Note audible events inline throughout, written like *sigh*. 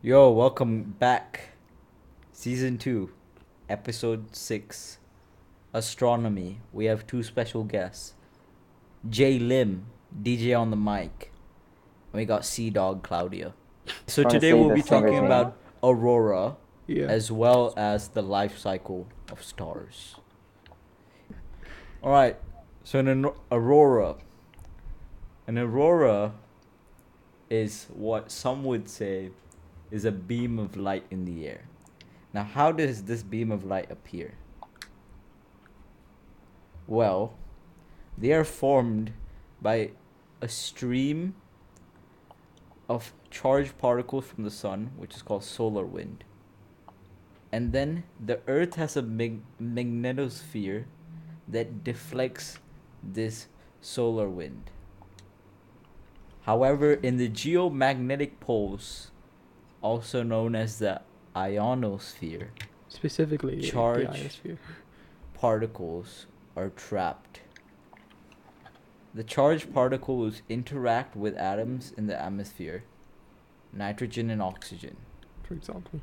Yo, welcome back. Season 2, Episode 6 Astronomy. We have two special guests Jay Lim, DJ on the mic. And we got Sea Dog Claudia. So today we'll be talking about aurora Yeah. as well as the life cycle of stars. All right. So an aurora an aurora is what some would say is a beam of light in the air. Now, how does this beam of light appear? Well, they are formed by a stream of charged particles from the sun, which is called solar wind. And then the earth has a mag- magnetosphere that deflects this solar wind. However, in the geomagnetic poles, also known as the ionosphere, Specifically, charged particles are trapped. The charged particles interact with atoms in the atmosphere, nitrogen and oxygen. for example.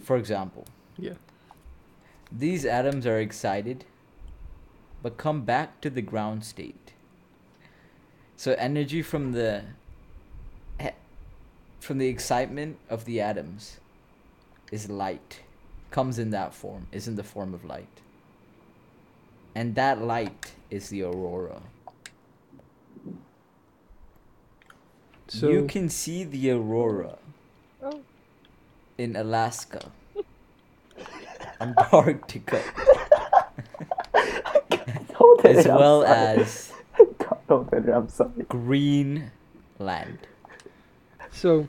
For example, Yeah. these atoms are excited but come back to the ground state. So energy from the he- from the excitement of the atoms is light. Comes in that form, is in the form of light. And that light is the aurora. So you can see the aurora Oh, in Alaska, *laughs* Antarctica, Don't as well as God, *laughs* don't edit it, I'm sorry. Greenland. so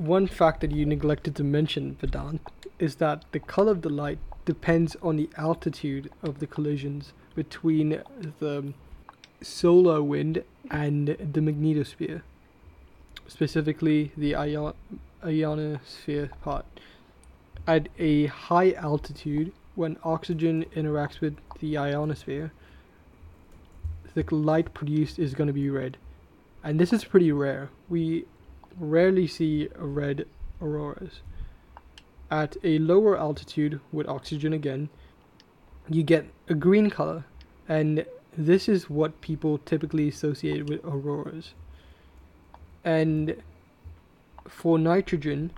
one fact that you neglected to mention, Vedant, is that the color of the light depends on the altitude of the collisions between the solar wind and the magnetosphere. Specifically, the ion- ionosphere part. At a high altitude, when oxygen interacts with the ionosphere, the light produced is going to be red. And this is pretty rare. We rarely see red auroras. At a lower altitude, with oxygen again, you get a green color. And this is what people typically associate with auroras. And for nitrogen,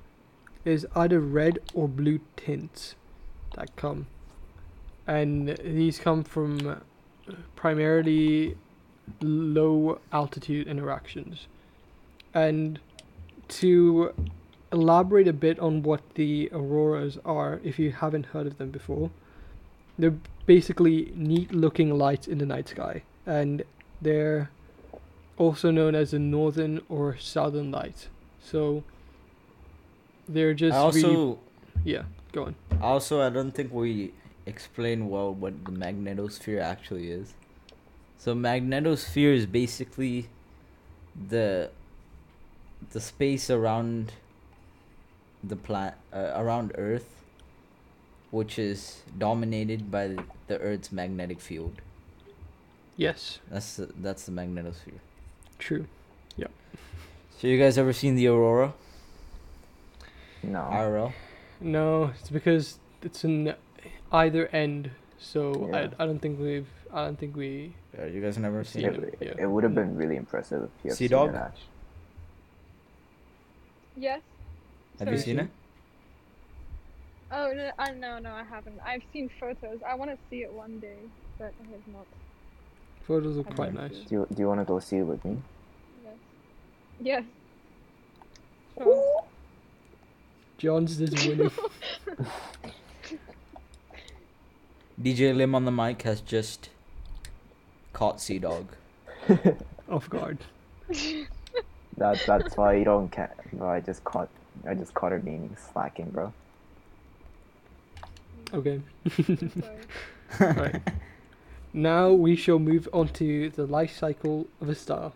is either red or blue tints that come. And these come from primarily low altitude interactions. And to elaborate a bit on what the auroras are, if you haven't heard of them before, they're basically neat looking lights in the night sky. And they're also known as the northern or southern light. So they're just I also, really yeah, go on. also, I don't think we explain well what the magnetosphere actually is. So, magnetosphere is basically the the space around the planet uh, around Earth, which is dominated by the, the Earth's magnetic field. Yes, That's the, that's the magnetosphere. true. Yeah. So, you guys ever seen the aurora? No. IRL? No, it's because it's in either end. So Yeah. I, I don't think we've I don't think we Yeah, you guys never seen it? It, yeah. it would have been really impressive if you have Sea seen dog? it, Ash. Yes. Have you seen it? Oh no, I no no I haven't. I've seen photos. I want to see it one day, but I have not. photos are quite nice. Do you, do you want to go see it with me? Yes. Yes. Sure. John's just *laughs* winning. DJ Lim on the mic has just caught Sea Dog. *laughs* off guard. *laughs* That that's why you don't care. Bro, I just caught I just caught her being slacking, bro. Okay. *laughs* I'm right. Now we shall move on to the life cycle of a star.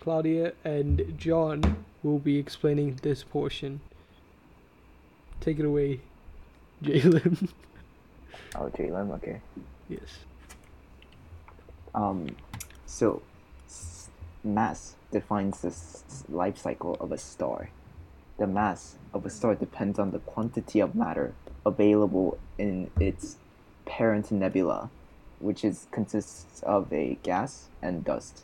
Claudia and John will be explaining this portion. Take it away, *laughs* Jalen. Oh, Jalen, okay. yes. Um, so s- mass defines the life cycle of a star. The mass of a star depends on the quantity of matter available in its parent nebula, which is consists of a gas and dust.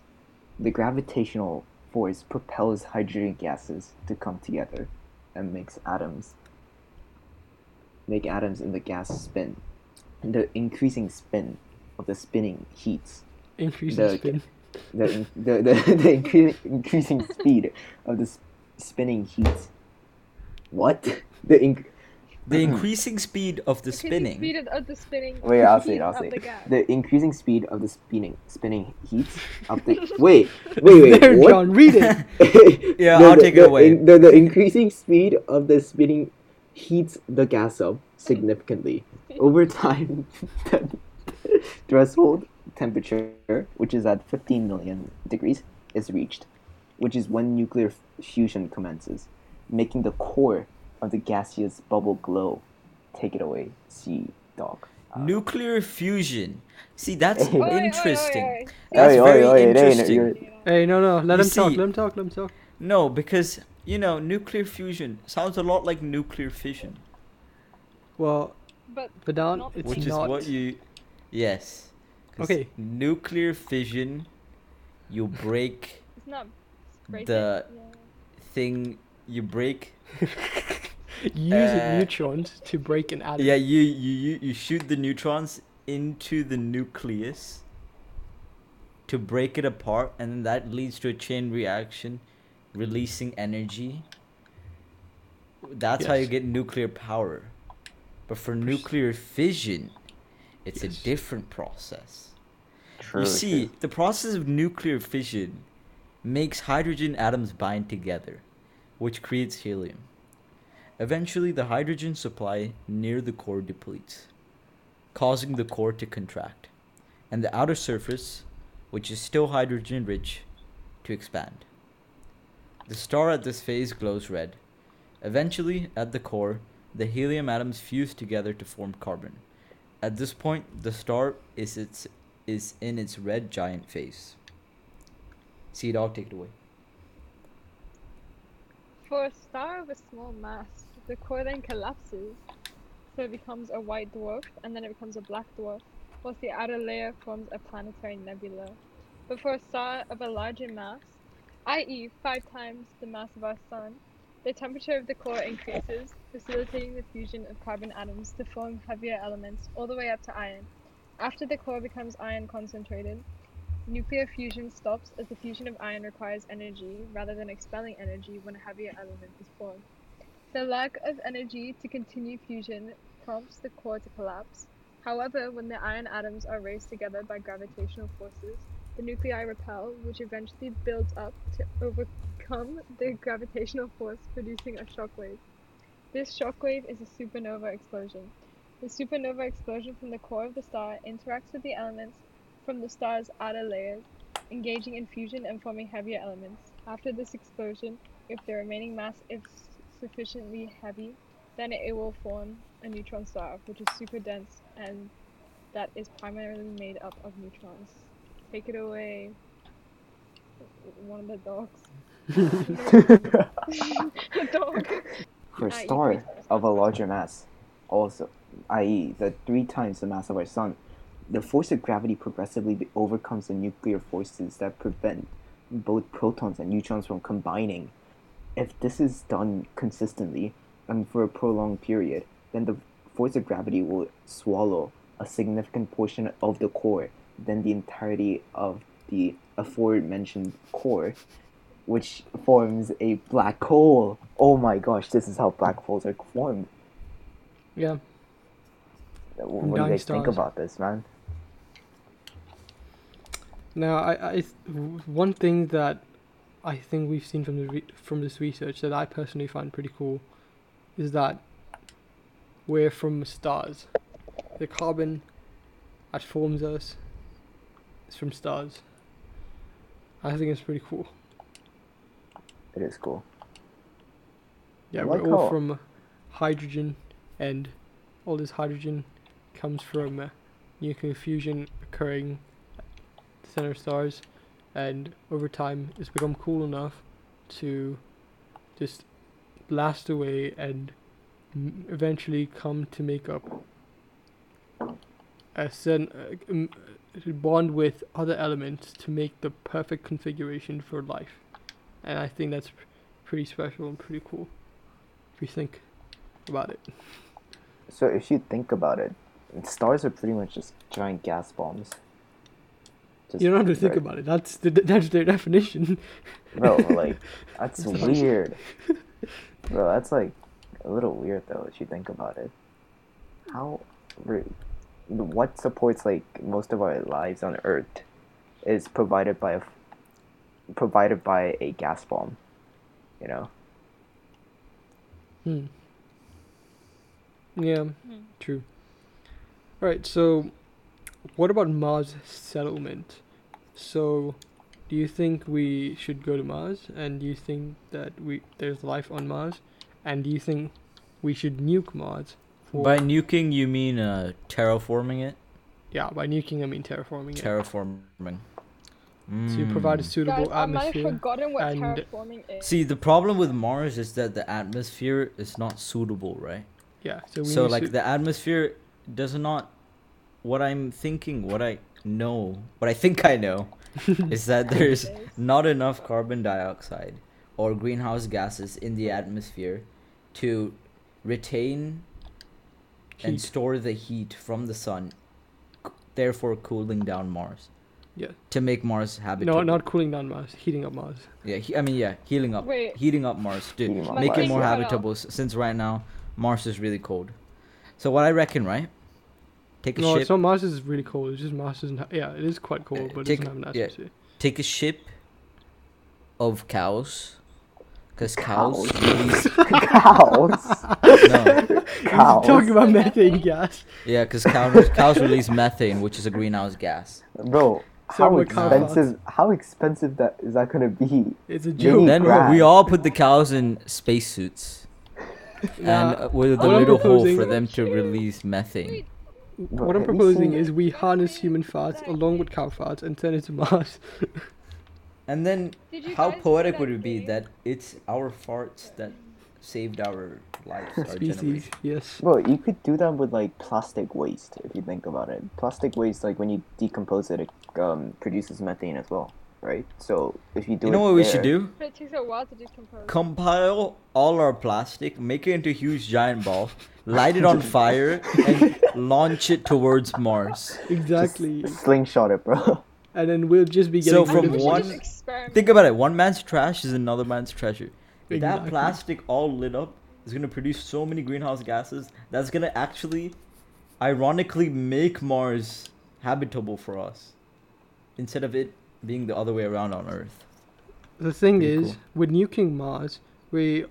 The gravitational force propels hydrogen gases to come together and makes atoms make atoms in the gas spin. The increasing spin of the spinning heats Increasing The- spin. The the the, *laughs* the incre- increasing speed of the s- spinning heat. What? The inc- The increasing speed of the spinning. Speed of, of the spinning. wait, I'll say it. I'll say it. gas. The increasing speed of the spinning spinning heat of the wait wait wait *laughs* there, what? John, read it. *laughs* Yeah, The- I'll the- take it away. in- the, the increasing speed of the spinning heats the gas up significantly. Over time, the threshold temperature, which is at 15 million degrees, is reached, which is when nuclear fusion commences, making the core of the gaseous bubble glow. Take it away, sea dog. Uh, Nuclear fusion. See, that's *laughs* Oi, oi, oi, interesting. oi. That's Oi, oi, very oi, interesting. hey, no, no, let You him talk. Let him talk. Let him talk. No, because you know, nuclear fusion sounds a lot like nuclear fission, Well, But Vedant, Not it's which is not. what you. Yes. 'Cause Okay. Nuclear fission, you *laughs* break it's not scraping. The- yeah. thing. You break. *laughs* using uh, neutrons to break an atom. Yeah, you you you, you shoot the neutrons into the nucleus. To break it apart, and then that leads to a chain reaction, releasing energy. That's how you get nuclear power. But for nuclear fission, it's Yes. a different process. True, you see, true. the process of nuclear fission makes hydrogen atoms bind together, which creates helium. Eventually, the hydrogen supply near the core depletes, causing the core to contract, and the outer surface, which is still hydrogen rich, to expand. The star at this phase glows red. Eventually, at the core, the helium atoms fuse together to form carbon. At this point, the star is its is in its red giant phase. Sea dog, take it away. For a star of a small mass, the core then collapses, so it becomes a white dwarf, and then it becomes a black dwarf, whilst the outer layer forms a planetary nebula. But for a star of a larger mass, i.e., five times the mass of our Sun, the temperature of the core increases, facilitating the fusion of carbon atoms to form heavier elements all the way up to iron. After the core becomes iron concentrated, nuclear fusion stops as the fusion of iron requires energy rather than expelling energy when a heavier element is formed. The lack of energy to continue fusion prompts the core to collapse. However, when the iron atoms are raised together by gravitational forces, the nuclei repel, which eventually builds up to overcome the gravitational force, producing a shockwave. This shockwave is a supernova explosion. The supernova explosion from the core of the star interacts with the elements from the star's outer layers, engaging in fusion and forming heavier elements. After this explosion, if the remaining mass is sufficiently heavy, then it will form a neutron star, which is super dense and that is primarily made up of neutrons. Take it away. One of the dogs. *laughs* For a star of a larger mass, also, i.e., the three times the mass of our sun, the force of gravity progressively overcomes the nuclear forces that prevent both protons and neutrons from combining. If this is done consistently and for a prolonged period, then the force of gravity will swallow a significant portion of the core, then the entirety of the aforementioned core, which forms a black hole. Oh my gosh, this is how black holes are formed. Yeah. Wh- What do you guys think about this, man? Now, I, I, one thing that I think we've seen from the re- from this research that I personally find pretty cool is that we're from stars. The carbon that forms us is from stars. I think it's pretty cool. It is cool. Yeah, I we're like all how- from hydrogen, and all this hydrogen comes from uh, nuclear fusion occurring at the center of stars, and over time it's become cool enough to just blast away and m- eventually come to make up a uh, m- uh, bond with other elements to make the perfect configuration for life, and I think that's pretty special and pretty cool. If you think about it. So if you think about it, stars are pretty much just giant gas bombs. Just You don't have to think right- about it. That's the, that's their definition. Bro, like *laughs* that's weird. Bro, that's like a little weird though if you think about it. How what supports like most of our lives on Earth is provided by a provided by a gas bomb. You know? Hmm. Yeah, Hmm. true. Alright, so what about Mars settlement? So do you think we should go to Mars? And do you think that we there's life on Mars? And do you think we should nuke Mars? for- By nuking, you mean uh, terraforming it? yeah, by nuking I mean terraforming it. Terraforming. To provide a Mm. suitable Guys, I might have atmosphere. forgotten what and- terraforming is. See, the problem with Mars is that the atmosphere is not suitable, right? Yeah, so we so like to- the atmosphere does not what i'm thinking what i know what i think i know *laughs* is that there's not enough carbon dioxide or greenhouse gases in the atmosphere to retain and store the heat from the sun therefore cooling down mars Yeah. to make mars habitable No, not cooling down Mars, heating up Mars. yeah he, i mean yeah healing up Wait. heating up mars to Heating up make it more habitable since right now mars is really cold so what i reckon right take a No, ship it's not Mars is really cold. It's just Mars doesn't. Ha- yeah, it is quite cold, Uh, but it doesn't have an yeah. take a ship of cows because cows, Cows? *laughs* cows. no *laughs* cows. Talking about methane gas. yeah because cows, cows release methane which is a greenhouse gas Bro, So how what cow expensive how expensive that is that gonna be? It's a joke. then grass. we all put the cows in spacesuits *laughs* and with a little hole for them to release methane Bro, what I'm proposing is we harness human farts along with cow farts and send it to Mars. and then how poetic would it be that it's our farts that saved our lives our Species, generation yes. Bro, you could do that with like plastic waste if you think about it. Plastic waste, like when you decompose it, it um, produces methane as well, right? So if you do you know it what we should do But it takes a while to decompose. compile all our plastic, make it into huge giant balls, light it on *laughs* fire, and launch it towards Mars. just Exactly. slingshot it, bro. And then we'll just be getting so rid from of we it. should one- Think about it. One man's trash is another man's treasure. That plastic all lit up is gonna produce so many greenhouse gases that's gonna actually, ironically, make Mars habitable for us, instead of it being the other way around on Earth. The thing Pretty is, cool. with nuking Mars, we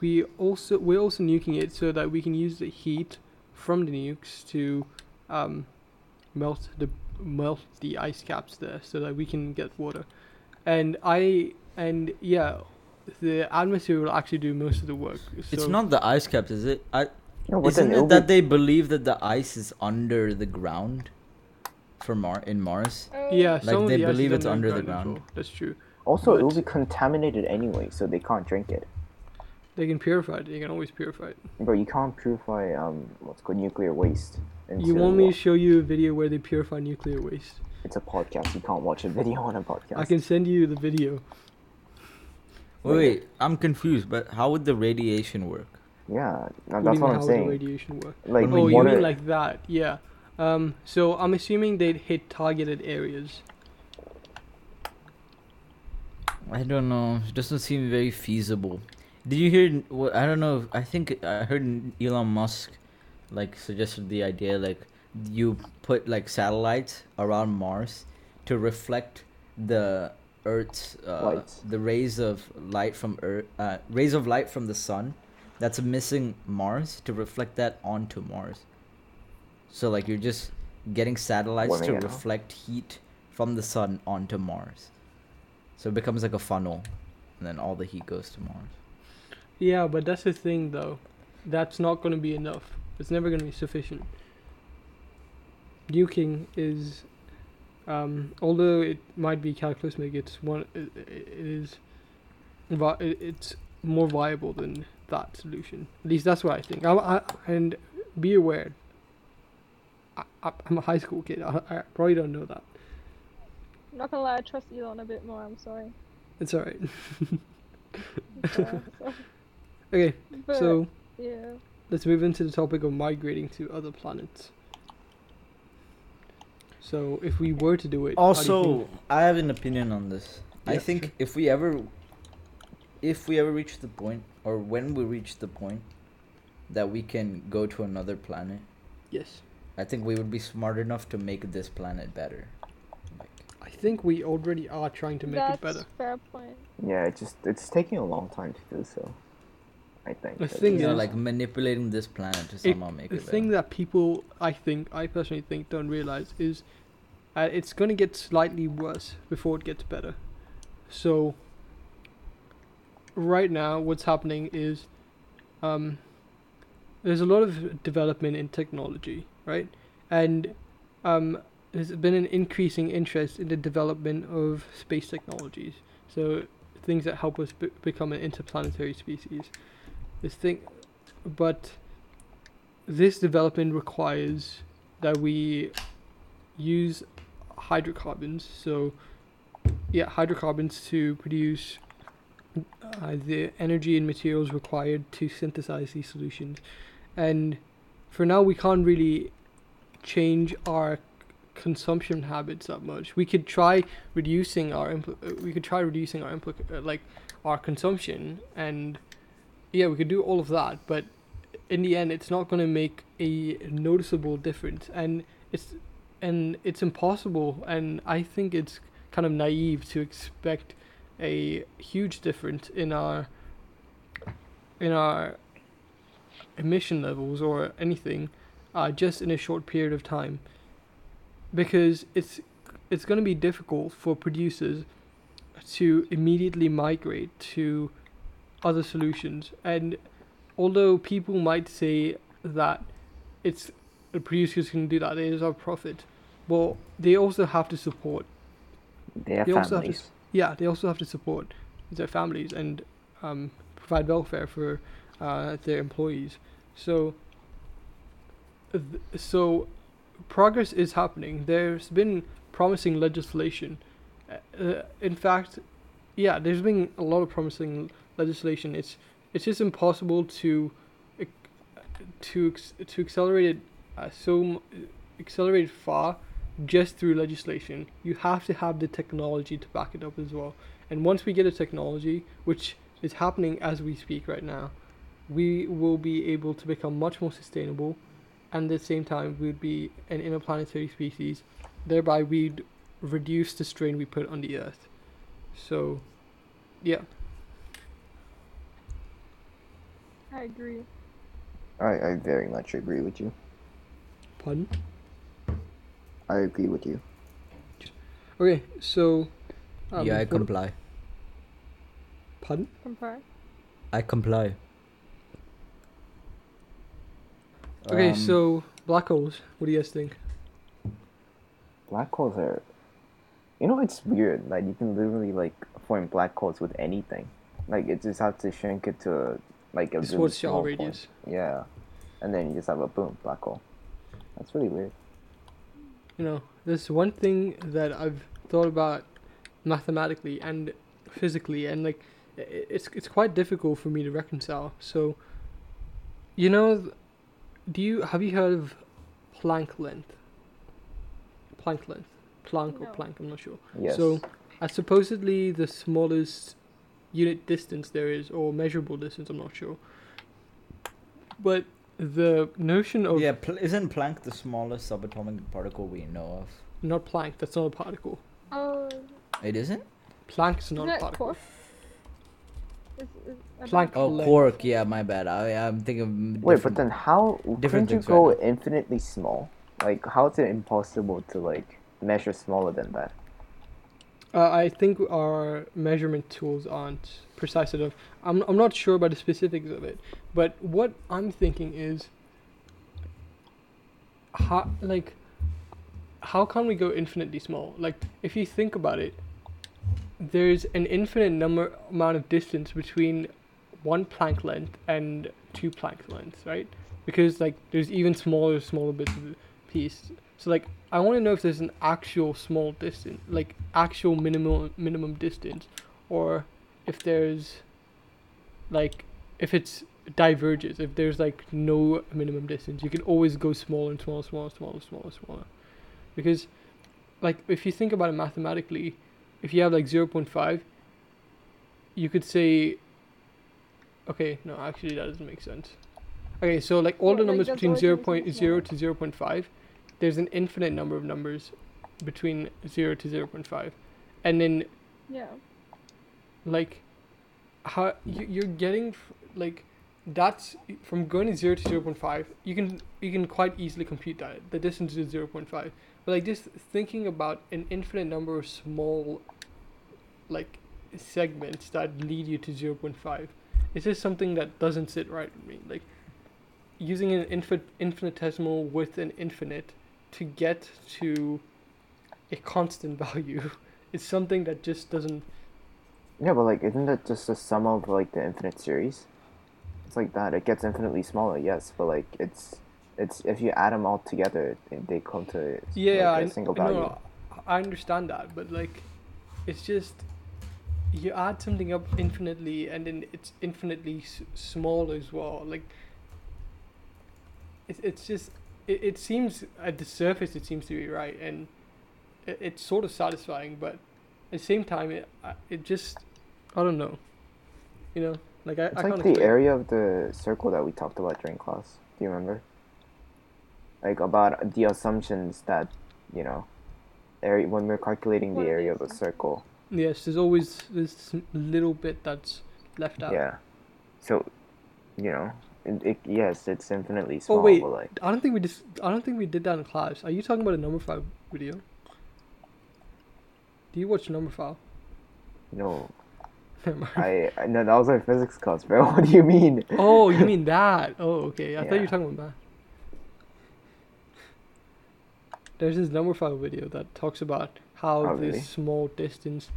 we also we're also nuking it so that we can use the heat from the nukes to um, melt the melt the ice caps there, so that we can get water. And I and yeah, the atmosphere will actually do most of the work. It's not the ice caps, is it? I, no, isn't it that they believe that the ice is under the ground, for Mar in Mars? Yeah, some of they the ice believe it's under the as ground. well, That's true. also it will be contaminated anyway, so they can't drink it. They can purify it. They can always purify it. Bro, you can't purify um what's called nuclear waste. You want me to show you a video where they purify nuclear waste? It's a podcast. You can't watch a *laughs* video on a podcast. I can send you the video. Wait, wait, I'm confused. But how would the radiation work? Yeah, no, What that's you what mean, I'm how would the saying. radiation work? Like Oh, you water. mean like that? Yeah. Um, so I'm assuming they'd hit targeted areas. I don't know. It doesn't seem very feasible. Did you hear? Well, I don't know. I think I heard Elon Musk, like, suggested the idea like you put like satellites around Mars to reflect the Earth's uh, the rays of light from Earth, uh, rays of light from the sun, that's missing Mars to reflect that onto Mars. So like you're just getting satellites Warming to it up. reflect heat from the sun onto Mars. So it becomes like a funnel, and then all the heat goes to Mars. Yeah, but that's the thing though. That's not going to be enough. It's never going to be sufficient. Nuking is Um, although it might be cataclysmic, it's one. It, it is. It's more viable than that solution. At least that's what I think. I, I, and be aware. I, I'm a high school kid. I, I probably don't know that. I'm not gonna lie, I trust Elon a bit more. I'm sorry. It's alright. *laughs* Yeah, *laughs* Okay, but, so yeah. let's move into the topic of migrating to other planets. So, if we were to do it, how do you think- Also, I have an opinion on this. I think sure. if we ever, if we ever reach the point, or when we reach the point, that we can go to another planet, yes, I think we would be smart enough to make this planet better. Like, I think we already are trying to make That's it better. fair point. Yeah, it just it's taking a long time to do so. I think. The thing you know, is- like manipulating this planet to It- somehow make the it The thing better. that people, I think, I personally think, don't realize is, uh, it's gonna get slightly worse before it gets better. So. Right now, what's happening is, um, there's a lot of development in technology, right? And, um, there's been an increasing interest in the development of space technologies. So things that help us be- become an interplanetary species. This thing, but this development requires that we use hydrocarbons. So, yeah, hydrocarbons to produce uh, the energy and materials required to synthesize these solutions. And for now, we can't really change our consumption habits that much. We could try reducing our impl- we could try reducing our impl- like our consumption and yeah, we could do all of that, but in the end, it's not going to make a noticeable difference, and it's and it's impossible. And I think it's kind of naive to expect a huge difference in our in our emission levels or anything uh, just in a short period of time because it's it's going to be difficult for producers to immediately migrate to other solutions. And although people might say that it's the producers can do that, it is our profit. Well, they also have to support. They have they also have to families. Yeah, they also have to support their families and um, provide welfare for uh, their employees. So, so progress is happening. There's been promising legislation. Uh, in fact, yeah, there's been a lot of promising legislation. It's it's just impossible to to to accelerate it uh, so accelerate it far just through legislation. You have to have the technology to back it up as well. And once we get a technology, which is happening as we speak right now, we will be able to become much more sustainable and at the same time we'd be an interplanetary species thereby we'd reduce the strain we put on the earth so yeah I agree. I, I very much agree with you. pardon I agree with you. okay so um, yeah, I what- comply. pardon Comply. I comply. okay Um, so black holes what do you guys think Black holes are, you know, it's weird. Like you can literally like form black holes with anything. Like it just have to shrink it to like a This really small radius. point. Yeah, and then you just have a boom black hole. That's really weird. you know there's one thing that i've thought about mathematically and physically and like i- i- it's it's quite difficult for me to reconcile so you know do you have you heard of Planck length Planck length Planck or No. Planck I'm not sure Yes. so uh, supposedly the smallest unit distance there is or measurable distance I'm not sure but the notion of yeah, pl- isn't Planck the smallest subatomic particle we know of? not Planck that's not a particle Oh, It isn't. Planck is isn't a particle quark? Is, is, Planck. Oh, Length. quark. Yeah, my bad. I I'm thinking. Of Wait, but different- then how different couldn't you go right infinitely small? Like how is it impossible to like measure smaller than that? Uh, I think our measurement tools aren't precise enough. I'm I'm not sure about the specifics of it, but what I'm thinking is, how like, how can we go infinitely small? Like, if you think about it, there's an infinite number amount of distance between one Planck length and two Planck lengths, right? Because like there's even smaller, smaller bits of the piece. So like I want to know if there's an actual small distance, like actual minimum minimum distance, or if there's like if it's diverges, if there's like no minimum distance, you can always go smaller and smaller, smaller, smaller, smaller, smaller. Because like if you think about it mathematically, if you have like 0.5, you could say okay, no, actually that doesn't make sense. Okay, so like all the numbers between always zero gonna be point something zero smaller. to 0.5, there's an infinite number of numbers between 0 to 0.5. And then Yeah. like how you, you're getting like that's from going to 0 to 0.5 you can you can quite easily compute that the distance is 0.5 but like just thinking about an infinite number of small like segments that lead you to 0.5 it's just something that doesn't sit right with me like using an infin- infinitesimal with an infinite to get to a constant *laughs* value is something that just doesn't Yeah, but like, isn't that just a sum of like the infinite series? It's like that. It gets infinitely smaller, yes, but like it's it's if you add them all together, they- they come to yeah like, I, single value. no, I understand that but like it's just you add something up infinitely and then it's infinitely s- small as well like it, it's just it, it seems at the surface it seems to be right and it, it's sort of satisfying but at the same time it it just I don't know you know like I, It's I like can't the explain. area of the circle that we talked about during class. Do you remember? Like about the assumptions that, you know, area when we're calculating the area of a circle. yes there's always this little bit that's left out Yeah. So, you know, it, yes, it's infinitely small. Oh wait, like, I don't think we just. I don't think we did that in class. Are you talking about a Numberphile video? Do you watch Numberphile? no, *laughs* Never mind. I, I no, that was our physics class, bro. *laughs* What do you mean? oh, you *laughs* mean that? Oh, okay. I thought you were talking about math. There's this Numberphile video that talks about how Oh, this small distance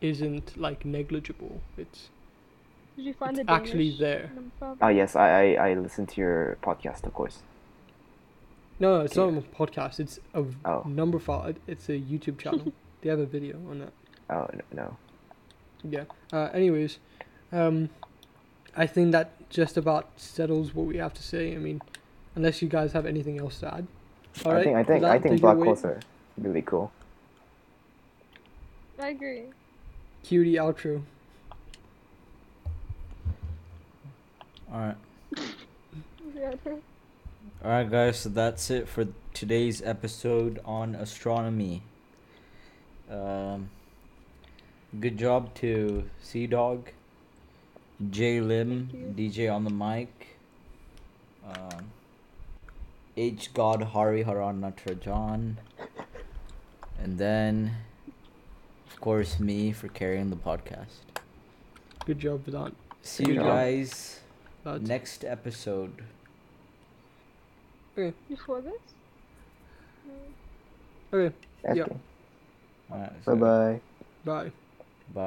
isn't like negligible. It's Did you find It's the actually Danish there. number file? Ah, yes, I, I, I listened to your podcast, of course. no, no it's not a podcast. It's a Oh. Numberphile. It's a YouTube channel. *laughs* they have a video on that. Oh no, no. Yeah. Uh, anyways, um, I think that just about settles what we have to say. I mean, unless you guys have anything else to add. All I right. think I think I think black away. holes are really cool. I agree. Cutie outro. All right. Yeah, *laughs* true. All right, guys. So that's it for today's episode on astronomy. Um, good job to Sea Dog, J Lim, DJ on the mic, um, H God Hari Haran Natarajan, and then, of course, me for carrying the podcast. Good job, Vedant. See Good you job. guys Lads. next episode. Okay. Before this? Okay. Okay. Yeah. Bye All right, so- bye. Bye.